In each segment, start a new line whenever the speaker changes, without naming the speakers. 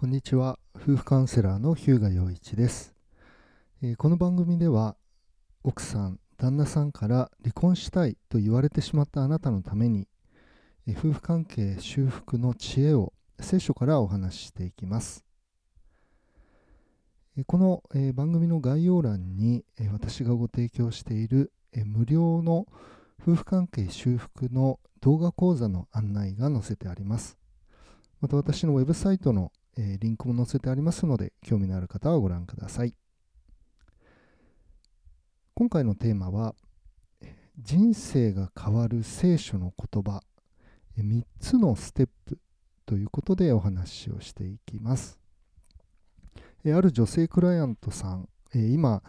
こんにちは。夫婦カウンセラーの日向陽一です、えー、この番組では奥さん旦那さんから離婚したいと言われてしまったあなたのために、えー、夫婦関係修復の知恵を聖書からお話ししていきます、えー、この、え番組の概要欄に、え私がご提供している、え無料の夫婦関係修復の動画講座の案内が載せてあります。また私のウェブサイトのえー、リンクも載せてありますので、興味のある方はご覧ください。今回のテーマは、人生が変わる聖書の言葉、3つのステップということでお話をしていきます。えある女性クライアントさんえ、今、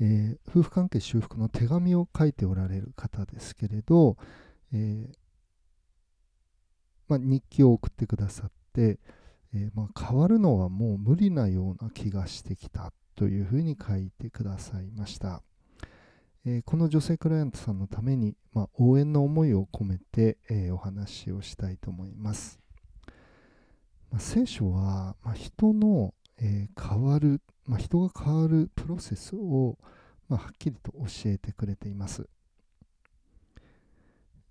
えー、夫婦関係修復の手紙を書いておられる方ですけれど、えー、まあ、日記を送ってくださって、えー、まあ、変わるのはもう無理なような気がしてきたというふうに書いてくださいました。えー、この女性クライアントさんのために、まあ、応援の思いを込めて、えー、お話をしたいと思います。まあ、聖書は、ま人の、え変わる、ま人が変わるプロセスを、まはっきりと教えてくれています。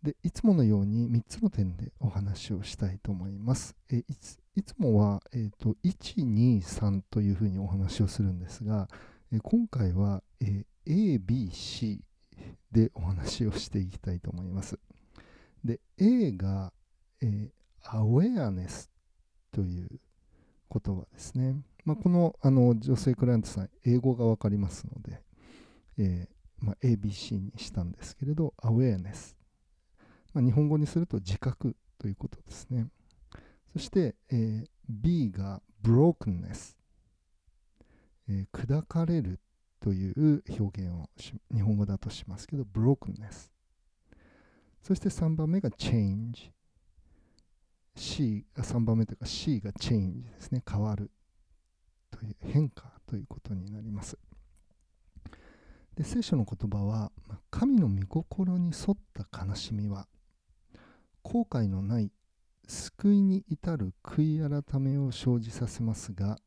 でいつものように3つの点でお話をしたいと思います。えいついつもは、えーと、123というふうにお話をするんですが、え今回は、え ABC でお話をしていきたいと思います。で A が、えアウェアネスという言葉ですね。まあ、このあの女性クライアントさん、英語が分かりますので、えー、まあ、ABC にしたんですけれど、アウェアネス。まあ、日本語にすると自覚ということですね。そして、えー、B が brokenness、えー、砕かれるという表現を日本語だとしますけど brokenness そして3番目が change C 3番目というか C が change ですね。変わるという変化ということになります。で聖書の言葉は神の御心に沿った悲しみは後悔のない救いに至る悔い改めを生じさせますが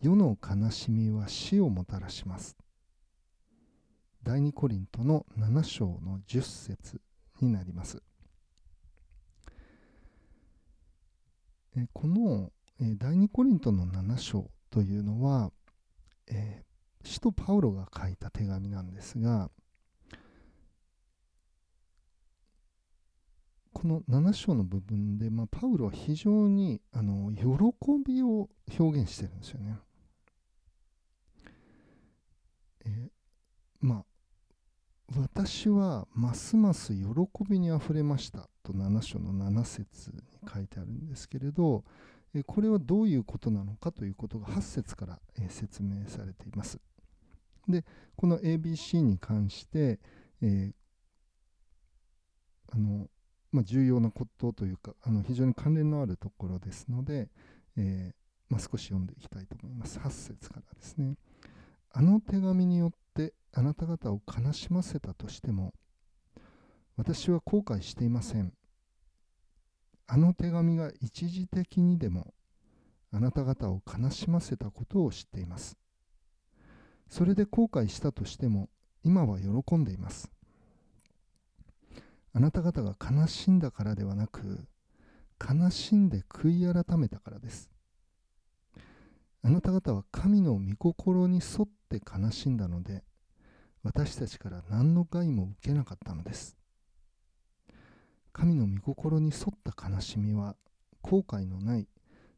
世の悲しみは死をもたらします。第二コリントの7章の10節になります。えこの第二コリントの7章というのは、えー、使徒パウロが書いた手紙なんですがこの7章の部分で、まあ、パウロは非常にあの喜びを表現してるんですよね。えまあ私はますます喜びにあふれましたと7章の7節に書いてあるんですけれどこれはどういうことなのかということが8節から説明されています。でこの ABC に関して、えー、あのま、重要なことというかあの非常に関連のあるところですので、えー、まあ、少し読んでいきたいと思います。8節からですね。あの手紙によってあなた方を悲しませたとしても私は後悔していません。あの手紙が一時的にでもあなた方を悲しませたことを知っています。それで後悔したとしても今は喜んでいます。あなた方が悲しんだからではなく悲しんで悔い改めたからです。あなた方は神の御心に沿って悲しんだので私たちから何の害も受けなかったのです。神の御心に沿った悲しみは後悔のない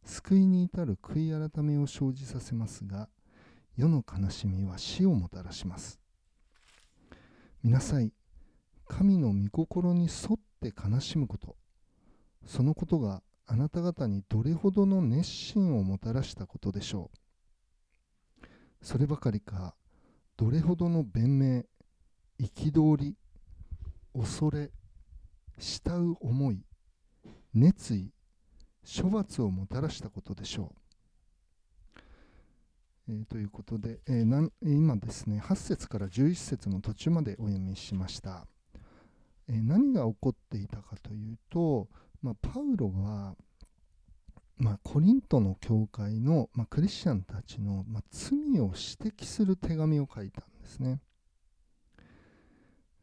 救いに至る悔い改めを生じさせますが世の悲しみは死をもたらします。見なさい。神の御心に沿って悲しむこと。そのことがあなた方にどれほどの熱心をもたらしたことでしょう。そればかりかどれほどの弁明憤り恐れ慕う思い熱意処罰をもたらしたことでしょう、えー、ということで、えー、今ですね8節から11節の途中までお読みしました。え何が起こっていたかというと、まあ、パウロはまあ、コリントの教会の、まあ、クリスチャンたちの、ま、罪を指摘する手紙を書いたんですね。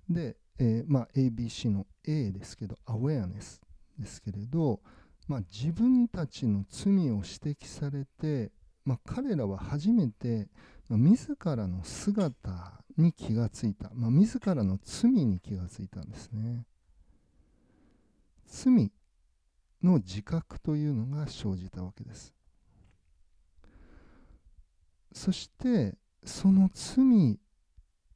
で、えー、ま、ABC の A ですけど、アウェアネスですけれど、ま、自分たちの罪を指摘されて、ま、彼らは初めて、ま、自らの姿に気がついた、まあ、自らの罪に気がついたんですね。罪の自覚というのが生じたわけです。そしてその罪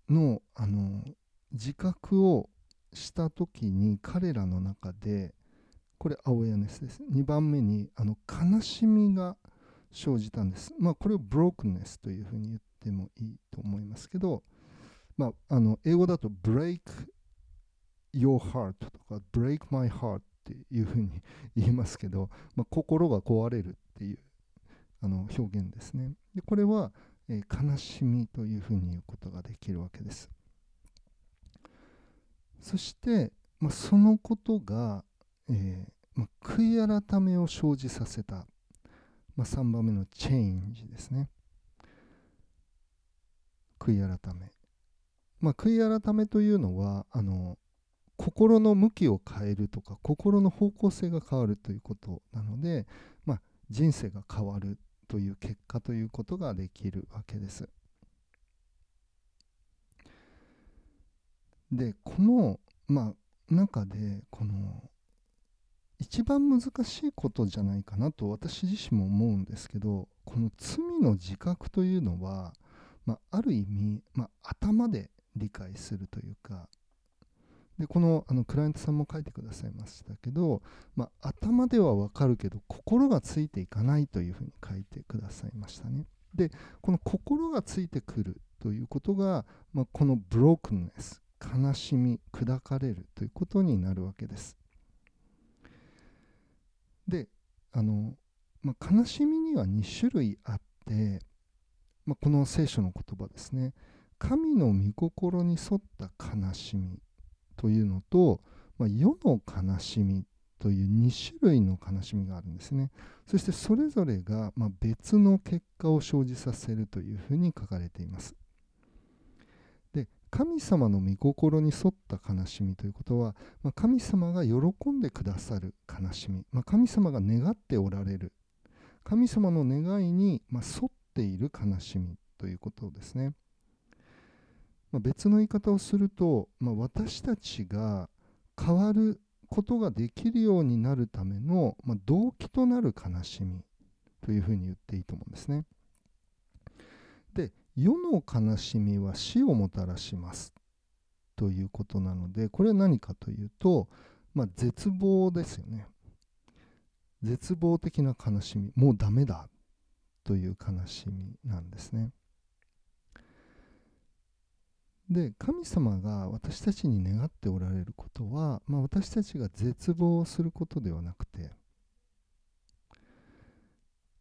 のあの自覚をした時に彼らの中でこれアウェアネスです2番目にあの悲しみが生じたんですまあこれをブロークネスというふうに言ってもいいと思いますけどまああの英語だと break your heart とか break my heart っていうふうに言いますけど、まあ、心が壊れるっていうあの表現ですね。でこれは、えー、悲しみというふうに言うことができるわけです。そして、まあ、そのことが、えー、まあ、悔い改めを生じさせた、まあ、3番目のチェンジですね。悔い改め、まあ、悔い改めというのはあの心の向きを変えるとか心の方向性が変わるということなので、まあ、人生が変わるという結果ということができるわけです。でこの、まあ、中でこの一番難しいことじゃないかなと私自身も思うんですけどこの罪の自覚というのは、まあ、ある意味、まあ、頭で理解するというかでこのあのクライアントさんも書いてくださいましたけど、まあ、頭ではわかるけど心がついていかないというふうに書いてくださいましたね。でこの心がついてくるということが、まあ、このブロークンネス悲しみ砕かれるということになるわけです。であの、まあ、悲しみには2種類あって、まあ、この聖書の言葉ですね神の御心に沿った悲しみというのと、まあ、世の悲しみという2種類の悲しみがあるんですね。そしてそれぞれがま別の結果を生じさせるというふうに書かれています。で神様の御心に沿った悲しみということは、まあ、神様が喜んでくださる悲しみ、まあ、神様が願っておられる神様の願いにま沿っている悲しみということですね。まあ、別の言い方をすると、まあ、私たちが変わることができるようになるための、まあ、動機となる悲しみというふうに言っていいと思うんですね。で世の悲しみは死をもたらしますということなのでこれは何かというと、まあ、絶望ですよね。絶望的な悲しみもうダメだという悲しみなんですね。で神様が私たちに願っておられることは、まあ、私たちが絶望することではなくて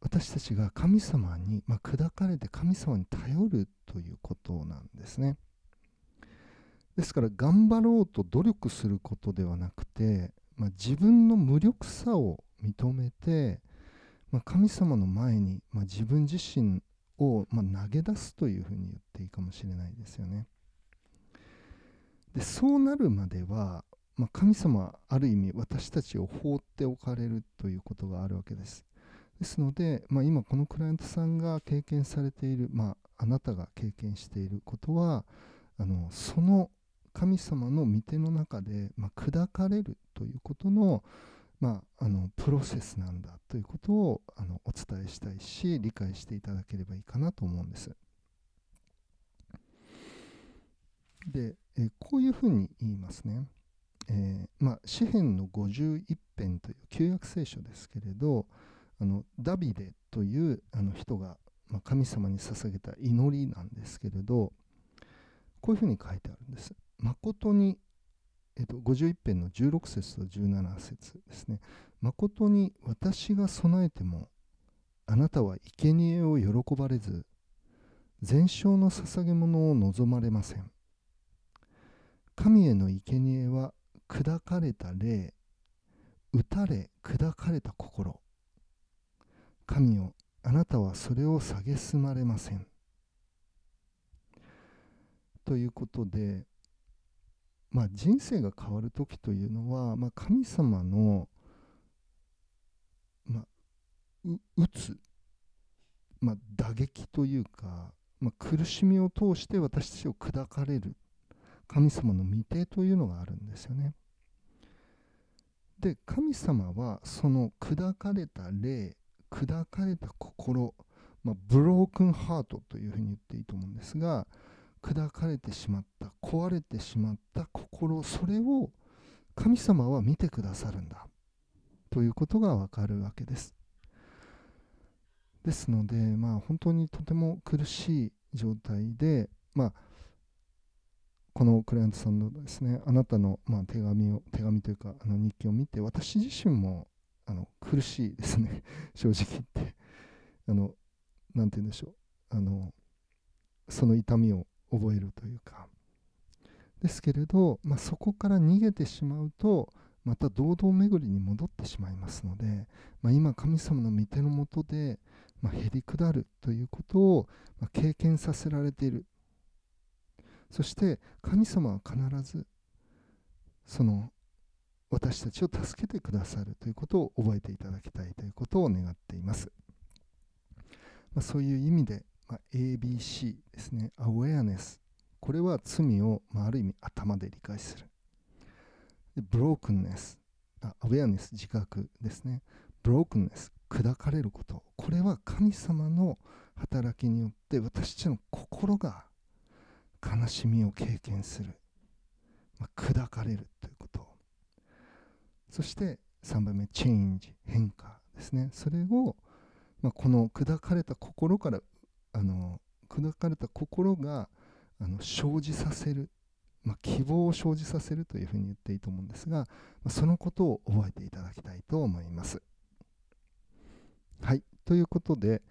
私たちが神様に、まあ、砕かれて神様に頼るということなんですねですから頑張ろうと努力することではなくて、まあ、自分の無力さを認めて、まあ、神様の前に、まあ、自分自身を、ま投げ出すというふうに言っていいかもしれないですよね。でそうなるまでは、まあ、神様はある意味私たちを放っておかれるということがあるわけです。ですので、まあ、今このクライアントさんが経験されている、まあ、あなたが経験していることはあのその神様の御手の中で、まあ、砕かれるということの,、まあ、あのプロセスなんだということをあのお伝えしたいし理解していただければいいかなと思うんです。で、えー、こういうふうに言いますね。えー、まあ、詩篇の51編という旧約聖書ですけれどあのダビデというあの人が、まあ、神様に捧げた祈りなんですけれどこういうふうに書いてあるんです。誠に、えーと、51編の16節と17節ですね。誠に私が備えてもあなたは生贄を喜ばれず全焼の捧げ物を望まれません。神への生贄は砕かれた霊打たれ砕かれた心。神よあなたはそれを蔑まれません。ということで、まあ、人生が変わる時というのは、まあ、神様の、まあ、打つ、まあ、打撃というか、まあ、苦しみを通して私たちを砕かれる。神様の御手というのがあるんですよね。で神様はその砕かれた霊砕かれた心、まあ、ブロークンハートというふうに言っていいと思うんですが砕かれてしまった壊れてしまった心それを神様は見てくださるんだということがわかるわけですですのでまあ本当にとても苦しい状態でまあこのクライアントさんのですねあなたのまあ手紙を手紙というかあの日記を見て私自身もあの苦しいですね。正直言って。あの何て言うんでしょう。あのその痛みを覚えるというか。ですけれど、まあ、そこから逃げてしまうとまた堂々巡りに戻ってしまいますので、まあ、今神様の御手のもとで、まあ、へり下るということを、ま経験させられている。そして神様は必ずその私たちを助けてくださるということを覚えていただきたいということを願っています、まあ、そういう意味でまあ、ABC ですね、アウェアネス。これは罪を、まあ、ある意味頭で理解する。でブロークンネス。アウェアネス、自覚ですね。ブロークンネス、砕かれること。これは神様の働きによって私たちの心が悲しみを経験する。まあ、砕かれるということ。そして3番目、チェンジ、変化ですね。それを、まあ、この砕かれた心からあの砕かれた心があの生じさせる、まあ、希望を生じさせるというふうに言っていいと思うんですが、まあ、そのことを覚えていただきたいと思います。はいということで、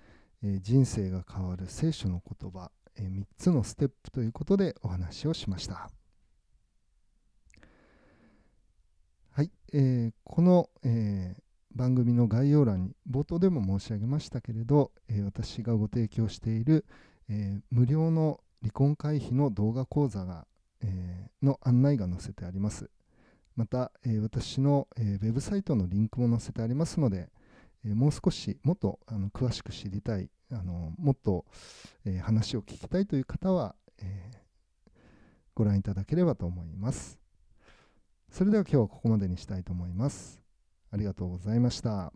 えー、人生が変わる聖書の言葉、3つのステップということでお話をしました。はい、えー、この、えー番組の概要欄に冒頭でも申し上げましたけれど、えー、私がご提供している、えー、無料の離婚回避の動画講座が、え、の案内が載せてあります。また、え私の、えウェブサイトのリンクも載せてありますので、えもう少しもっとあの詳しく知りたい、あのもっと、え話を聞きたいという方は、えご覧いただければと思います。それでは今日はここまでにしたいと思います。ありがとうございました。